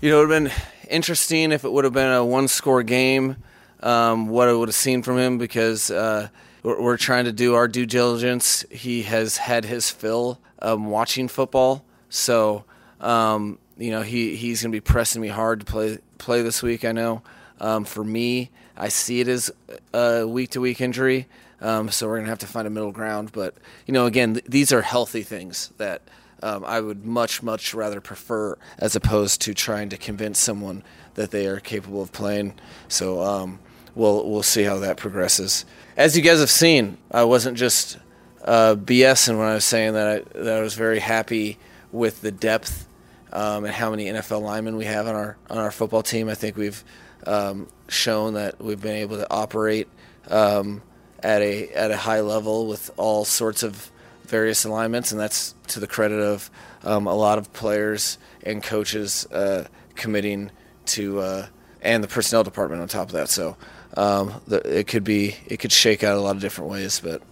You know, it would have been interesting if it would have been a one score game, um, what I would have seen from him because uh, we're, we're, trying to do our due diligence. He has had his fill um, watching football. So, um, you know, he, he's going to be pressing me hard to play, play this week, I know. Um, for me, I see it as a week to week injury. Um, so we're going to have to find a middle ground. But, you know, again, th- these are healthy things that – um, I would much, much rather prefer as opposed to trying to convince someone that they are capable of playing. So um, we'll we'll see how that progresses. As you guys have seen, I wasn't just uh, BSing when I was saying that I, that I was very happy with the depth um, and how many NFL linemen we have on our on our football team. I think we've um, shown that we've been able to operate um, at a at a high level with all sorts of various alignments, and that's to the credit of um, a lot of players and coaches uh, committing to, uh, and the personnel department on top of that. So um, the, it could be, it could shake out a lot of different ways, but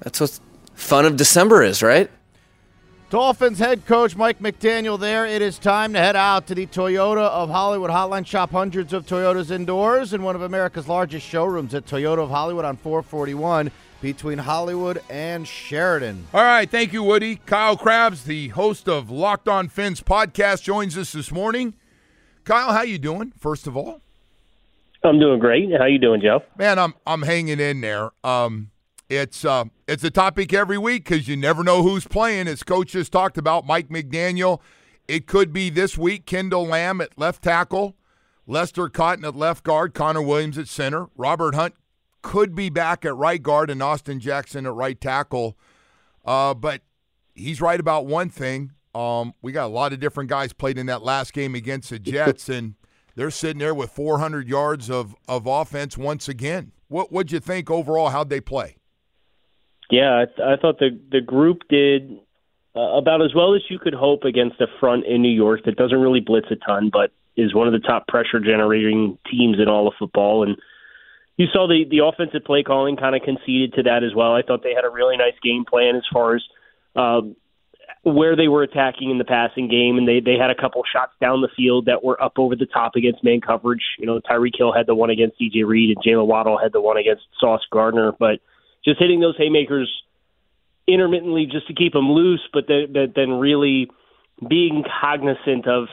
that's what fun of December is, right? Dolphins head coach Mike McDaniel there. It is time to head out to the Toyota of Hollywood Hotline. Shop hundreds of Toyotas indoors in one of America's largest showrooms at Toyota of Hollywood on 441 between Hollywood and Sheridan. All right, thank you, Woody. Kyle Crabbs, the host of Locked On Phins podcast, joins us this morning. Kyle, how you doing? First of all, I'm doing great. How you doing, Joe? Man, I'm I'm hanging in there. Um, it's uh, it's a topic every week because you never know who's playing. As coach just talked about, Mike McDaniel. It could be this week. Kendall Lamm at left tackle, Lester Cotton at left guard, Connor Williams at center, Robert Hunt could be back at right guard and Austin Jackson at right tackle. Uh, but he's right about one thing. Um, we got a lot of different guys played in that last game against the Jets, and they're sitting there with 400 yards of, of offense once again. What what'd you think overall? How'd they play? Yeah, I, th- I thought the the group did uh, about as well as you could hope against a front in New York that doesn't really blitz a ton, but is one of the top pressure generating teams in all of football. And you saw the the offensive play calling kind of conceded to that as well. I thought they had a really nice game plan as far as um, where they were attacking in the passing game, and they they had a couple shots down the field that were up over the top against man coverage. You know, Tyreek Hill had the one against DJ Reed, and Jaylen Waddle had the one against Sauce Gardner. But just hitting those haymakers intermittently just to keep them loose, but then, then really being cognizant of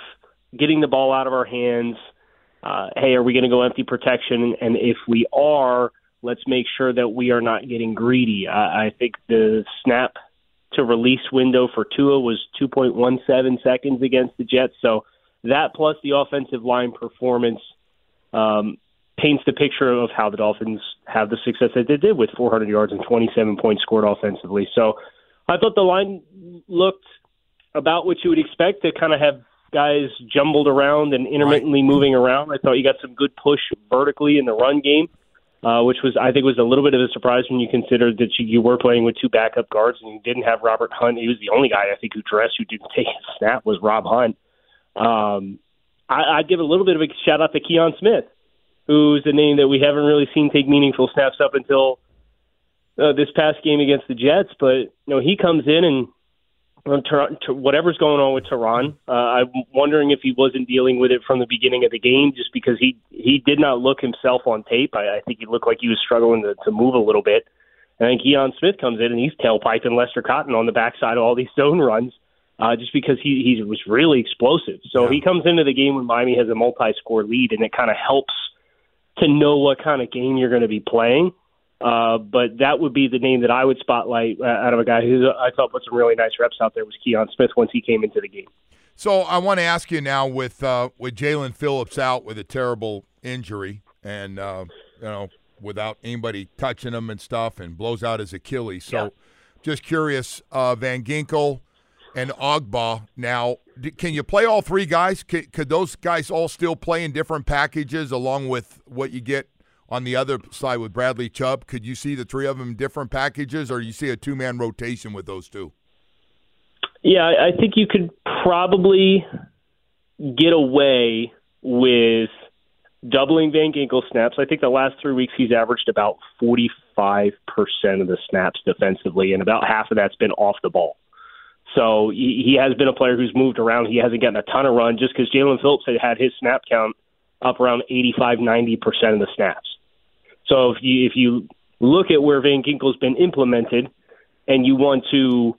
getting the ball out of our hands uh, hey, are we going to go empty protection? And if we are, let's make sure that we are not getting greedy. I, I think the snap to release window for Tua was 2.17 seconds against the Jets. So that plus the offensive line performance um, paints the picture of how the Dolphins have the success that they did with 400 yards and 27 points scored offensively. So I thought the line looked about what you would expect to kind of have guys jumbled around and intermittently right. moving around. I thought you got some good push vertically in the run game, uh, which was I think was a little bit of a surprise when you consider that you, you were playing with two backup guards and you didn't have Robert Hunt. He was the only guy I think who dressed who didn't take a snap was Rob Hunt. Um, I, I'd give a little bit of a shout out to Kion Smith, who's a name that we haven't really seen take meaningful snaps up until uh, this past game against the Jets. But you know he comes in and to whatever's going on with Tyrann. Uh, I'm wondering if he wasn't dealing with it from the beginning of the game, just because he he did not look himself on tape. I, I think he looked like he was struggling to, to move a little bit. And then Kion Smith comes in and he's tailpiping Lester Cotton on the backside of all these zone runs, uh, just because he he was really explosive. So yeah. he comes into the game when Miami has a multi-score lead, and it kind of helps to know what kind of game you're going to be playing. Uh, but that would be the name that I would spotlight uh, out of a guy who I thought put some really nice reps out there was Kion Smith once he came into the game. So I want to ask you now with uh, with Jaelan Phillips out with a terrible injury and uh, you know without anybody touching him and stuff and blows out his Achilles. So yeah. just curious, uh, Van Ginkel and Ogbah now can you play all three guys? Could, could those guys all still play in different packages along with what you get on the other side with Bradley Chubb? Could you see the three of them in different packages, or you see a two man rotation with those two? Yeah, I think you could probably get away with doubling Van Ginkel snaps. I think the last three weeks he's averaged about 45% of the snaps defensively, and about half of that's been off the ball. So he, he has been a player who's moved around. He hasn't gotten a ton of run just because Jaelan Phillips had had his snap count up around 85, 90% of the snaps. So if you, if you look at where Van Ginkel's been implemented and you want to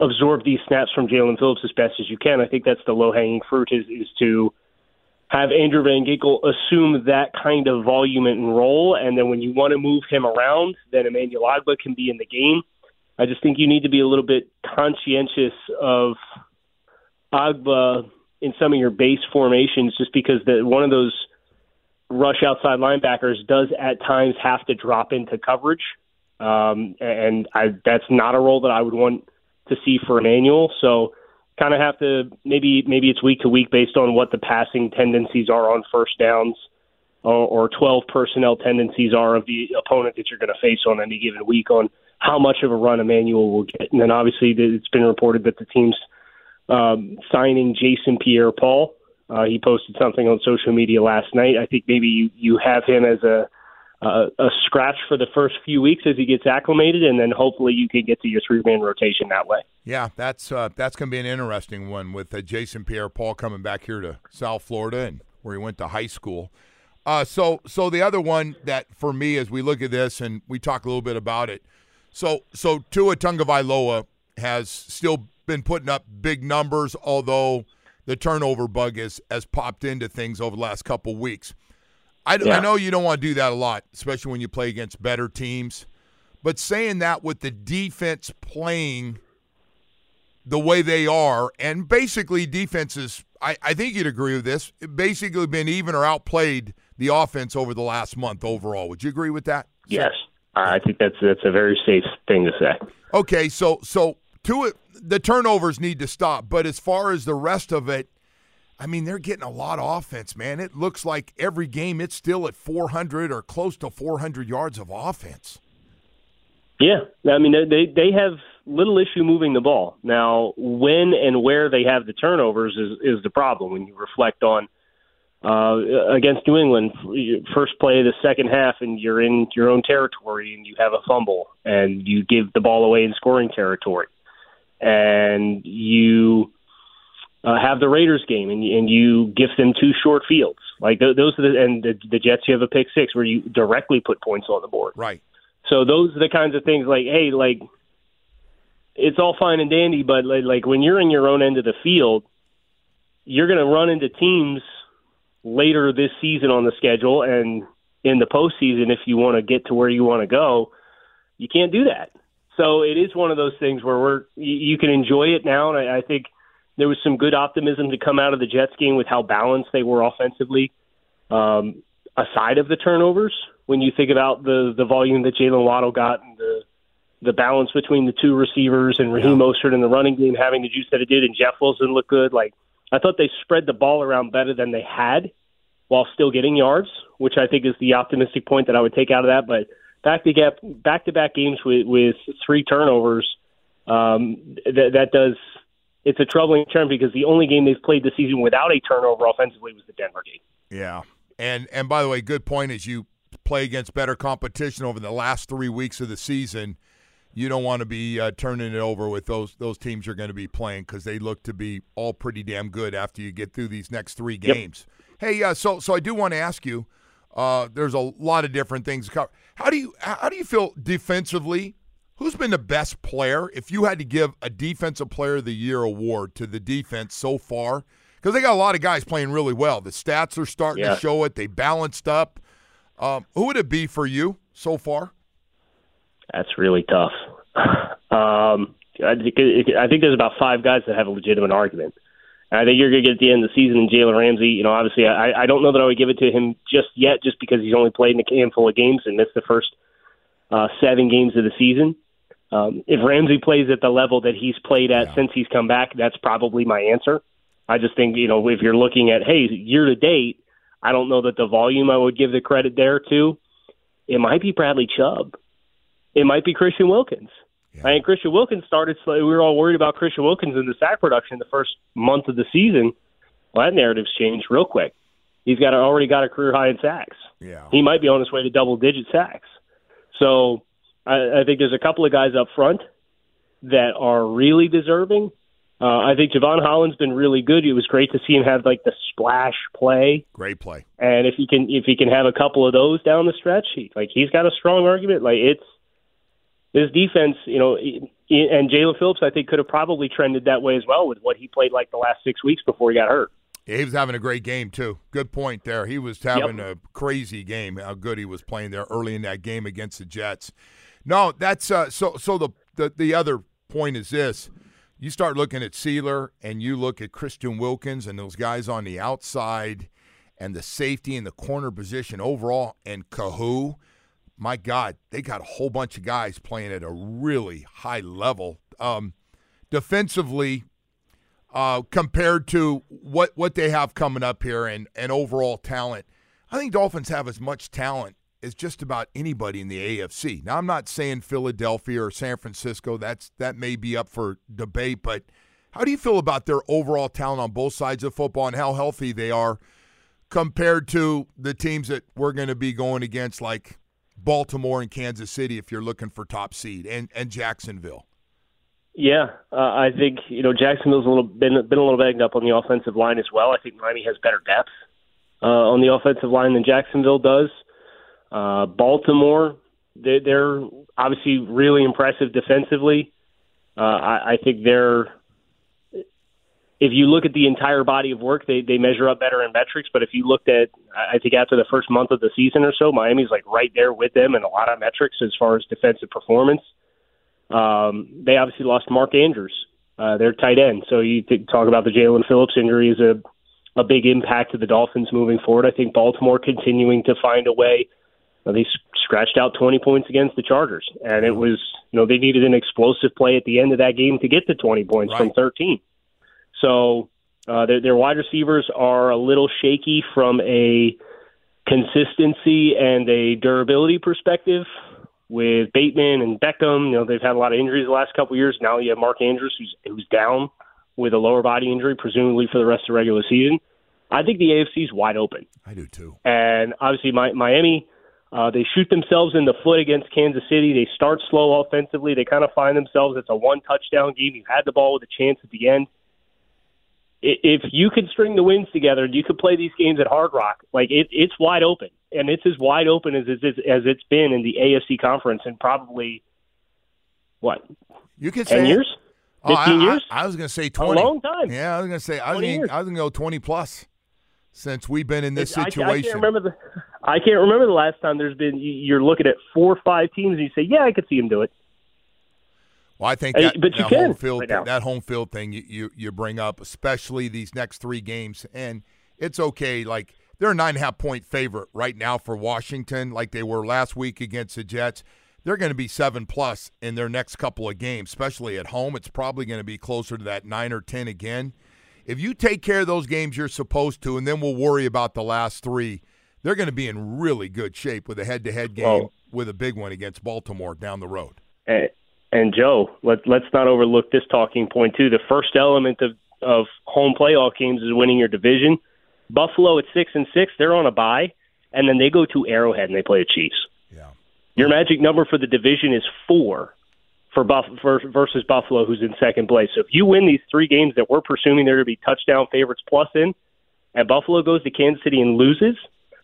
absorb these snaps from Jaelan Phillips as best as you can, I think that's the low hanging fruit is, is to have Andrew Van Ginkel assume that kind of volume and role. And then when you want to move him around, then Emmanuel Ogbah can be in the game. I just think you need to be a little bit conscientious of Ogbah in some of your base formations, just because the, one of those rush outside linebackers does at times have to drop into coverage, um, and I, that's not a role that I would want to see for Emmanuel. So, kind of have to maybe maybe it's week to week based on what the passing tendencies are on first downs. Or, or 12 personnel tendencies are of the opponent that you're going to face on any given week on how much of a run Emmanuel will get. And then obviously it's been reported that the team's um, signing Jason Pierre-Paul. Uh, he posted something on social media last night. I think maybe you, you have him as a uh, a scratch for the first few weeks as he gets acclimated, and then hopefully you can get to your three man rotation that way. Yeah, that's uh, that's going to be an interesting one with uh, Jason Pierre-Paul coming back here to South Florida and where he went to high school. Uh, so so the other one that for me as we look at this and we talk a little bit about it, so so Tua Tagovailoa has still been putting up big numbers, although the turnover bug has has popped into things over the last couple weeks. I, yeah. I know you don't want to do that a lot, especially when you play against better teams. But saying that with the defense playing the way they are, and basically defenses, I, I think you'd agree with this, basically been even or outplayed the offense over the last month overall. Would you agree with that? Yes. I think that's that's a very safe thing to say. Okay, so so to it, the turnovers need to stop, but as far as the rest of it, I mean, they're getting a lot of offense, man. It looks like every game it's still at 400 or close to 400 yards of offense. Yeah, I mean they they have little issue moving the ball. Now, when and where they have the turnovers is is the problem. When you reflect on uh, against New England, first play of the second half, and you're in your own territory, and you have a fumble, and you give the ball away in scoring territory, and you uh, have the Raiders game, and, and you gift them two short fields. Like th- those are the and the, the Jets, you have a pick six where you directly put points on the board. Right. So those are the kinds of things. Like, hey, like it's all fine and dandy, but like, like when you're in your own end of the field, you're going to run into teams later this season on the schedule and in the postseason if you want to get to where you want to go. You can't do that. So it is one of those things where we're you can enjoy it now, and I, I think there was some good optimism to come out of the Jets game with how balanced they were offensively. Um, aside of the turnovers, when you think about the the volume that Jaylen Waddle got and the the balance between the two receivers and Raheem yeah. Mostert in the running game having the juice that it did, and Jeff Wilson looked good. Like I thought they spread the ball around better than they had while still getting yards, which I think is the optimistic point that I would take out of that. But back to back back to back games with with three turnovers, um, that that does it's a troubling term because the only game they've played this season without a turnover offensively was the Denver game. Yeah, and and by the way, good point as you play against better competition over the last three weeks of the season you don't want to be uh, turning it over with those those teams you're going to be playing because they look to be all pretty damn good after you get through these next three games. Yep. Hey, uh, so so I do want to ask you. Uh, there's a lot of different things. How do you how do you feel defensively? Who's been the best player? If you had to give a defensive player of the year award to the defense so far, because they got a lot of guys playing really well. The stats are starting yeah. to show it. They balanced up. Um, who would it be for you so far? That's really tough. um, I think I think there's about five guys that have a legitimate argument. And I think you're going to get at the end of the season and Jalen Ramsey. You know, obviously, I, I don't know that I would give it to him just yet, just because he's only played in a handful of games and missed the first uh, seven games of the season. Um, if Ramsey plays at the level that he's played at yeah. since he's come back, that's probably my answer. I just think you know if you're looking at hey year to date, I don't know that the volume I would give the credit there to. It might be Bradley Chubb. It might be Christian Wilkins. Yeah. I mean, Christian Wilkins started. slow. We were all worried about Christian Wilkins in the sack production the first month of the season. Well, that narrative's changed real quick. He's got a, already got a career high in sacks. Yeah, he might be on his way to double digit sacks. So I, I think there's a couple of guys up front that are really deserving. Uh, I think Jevon Holland's been really good. It was great to see him have like the splash play. Great play. And if he can, if he can have a couple of those down the stretch, he, like he's got a strong argument. Like it's this defense, you know, and Jaelan Phillips, I think, could have probably trended that way as well with what he played like the last six weeks before he got hurt. Yeah, he was having a great game too. Good point there. He was having yep. a crazy game. How good he was playing there early in that game against the Jets. No, that's uh, so. So the, the the other point is this: you start looking at Sieler and you look at Christian Wilkins and those guys on the outside, and the safety and the corner position overall, and Kohou. My God, they got a whole bunch of guys playing at a really high level. Um, defensively, uh, compared to what what they have coming up here and and overall talent. I think Dolphins have as much talent as just about anybody in the AFC. Now I'm not saying Philadelphia or San Francisco. That's that may be up for debate, but how do you feel about their overall talent on both sides of football and how healthy they are compared to the teams that we're going to be going against like Baltimore and Kansas City if you're looking for top seed and and Jacksonville? Yeah, uh, I think you know Jacksonville's a little been been a little banged up on the offensive line as well. I think Miami has better depth uh, on the offensive line than Jacksonville does. Uh, Baltimore, they're, they're obviously really impressive defensively. Uh, I, I think they're if you look at the entire body of work, they they measure up better in metrics. But if you looked at, I think after the first month of the season or so, Miami's like right there with them in a lot of metrics as far as defensive performance. Um, they obviously lost Mark Andrews, uh, their tight end. So you talk about the Jaelan Phillips injury is a a big impact to the Dolphins moving forward. I think Baltimore continuing to find a way. Uh, they scratched out 20 points against the Chargers, and it was you know they needed an explosive play at the end of that game to get to 20 points right. from 13. So uh, their, their wide receivers are a little shaky from a consistency and a durability perspective with Bateman and Beckham. You know, they've had a lot of injuries the last couple of years. Now you have Mark Andrews, who's who's down with a lower body injury, presumably for the rest of the regular season. I think the AFC is wide open. I do too. And obviously, my, Miami, uh, they shoot themselves in the foot against Kansas City. They start slow offensively. They kind of find themselves. It's a one touchdown game. You had the ball with a chance at the end. If you could string the wins together, and you could play these games at Hard Rock. Like it, it's wide open and it's as wide open as, as as it's been in the AFC conference and probably what you could ten say years, oh, fifteen I, years. I, I was going to say twenty. A long time. Yeah, I was going to say I was going I was going to go twenty plus since we've been in this it's, situation. I, I, can't remember the I can't remember the last time there's been you're looking at four or five teams and you say, yeah, I could see him do it. Well, I think that, but that can, home field right that home field thing you, you you bring up, especially these next three games, and it's okay. Like they're a nine and a half point favorite right now for Washington, like they were last week against the Jets. They're going to be seven plus in their next couple of games, especially at home. It's probably going to be closer to that nine or ten again. If you take care of those games you're supposed to, and then we'll worry about the last three, they're going to be in really good shape with a head to head game well, with a big one against Baltimore down the road. And, and Joe, let, let's not overlook this talking point, too. The first element of, of home playoff games is winning your division. Buffalo at six and six, they're on a bye, and then they go to Arrowhead and they play the Chiefs. Yeah. Your magic number for the division is four for, Buff, for versus Buffalo, who's in second place. So if you win these three games that we're presuming they're going to be touchdown favorites plus in, and Buffalo goes to Kansas City and loses,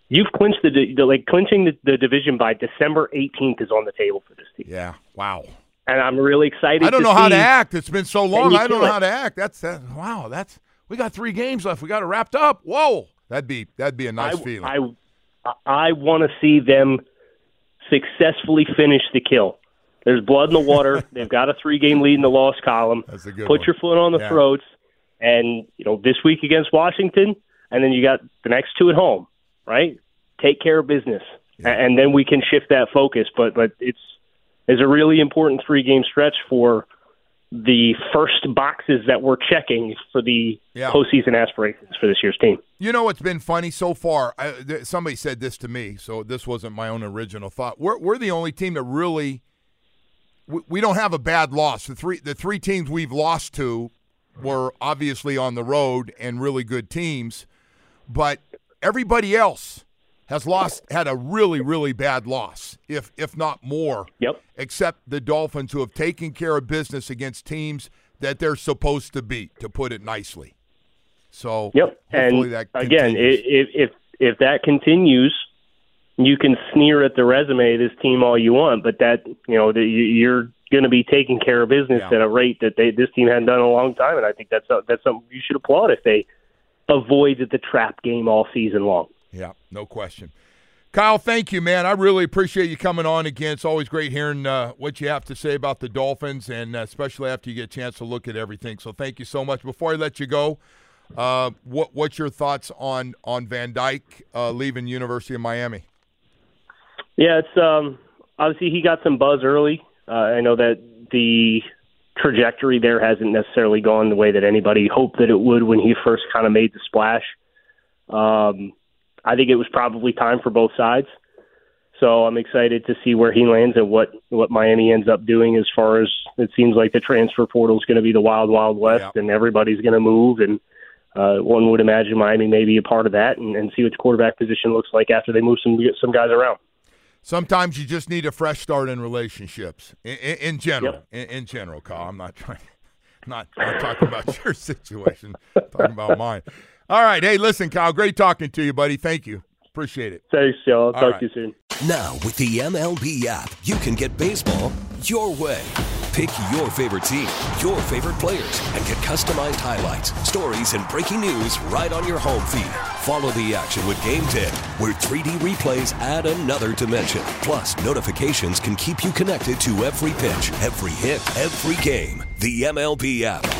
you've clinched the, the like clinching the, the division by December 18th is on the table for this team. Yeah. Wow. And I'm really excited. I don't know how to act. It's been so long. I don't know it. how to act. That's that. Wow. That's we got three games left. We got it wrapped up. Whoa, that'd be that'd be a nice I, feeling. I I want to see them successfully finish the kill. There's blood in the water. They've got a three game lead in the loss column. That's a good Put one. your foot on the yeah. throats, and you know this week against Washington, and then you got the next two at home. Right, take care of business, yeah. and then we can shift that focus. But but it's it's a really important three game stretch for the first boxes that we're checking for the Yeah. postseason aspirations for this year's team. You know what's been funny so far? I, th- somebody said this to me, so this wasn't my own original thought. We're, we're the only team that really we, we don't have a bad loss. The three the three teams we've lost to were obviously on the road and really good teams, but everybody else has lost had a really really bad loss, if if not more. Yep. Except the Dolphins, who have taken care of business against teams that they're supposed to beat, to put it nicely. So Yep. hopefully And again, if if if that continues, you can sneer at the resume of this team all you want, but that you know you're going to be taking care of business Yeah. at a rate that they this team hadn't done in a long time, and I think that's that's something you should applaud if they avoided the trap game all season long. Yeah, no question. Kyle, thank you, man. I really appreciate you coming on again. It's always great hearing uh, what you have to say about the Dolphins, and uh, especially after you get a chance to look at everything. So thank you so much. Before I let you go, uh, what what's your thoughts on on Van Dyke uh, leaving University of Miami? Yeah, it's um obviously he got some buzz early. Uh, I know that the trajectory there hasn't necessarily gone the way that anybody hoped that it would when he first kind of made the splash. Um, I think it was probably time for both sides. So I'm excited to see where he lands and what what Miami ends up doing. As far as it seems like the transfer portal is going to be the wild wild west, Yeah. and everybody's going to move. And uh, one would imagine Miami may be a part of that, and, and see what the quarterback position looks like after they move some some guys around. Sometimes you just need a fresh start in relationships. In, in, in general, Yep. in, in general, Kyle. I'm not trying, not not talking about your situation. talking about mine. All right. Hey, listen, Kyle. Great talking to you, buddy. Thank you. Appreciate it. Thanks, Joe. I'll talk right. to you soon. Now, with the MLB app, you can get baseball your way. Pick your favorite team, your favorite players, and get customized highlights, stories, and breaking news right on your home feed. Follow the action with Gameday, where 3D replays add another dimension. Plus, notifications can keep you connected to every pitch, every hit, every game. The MLB app.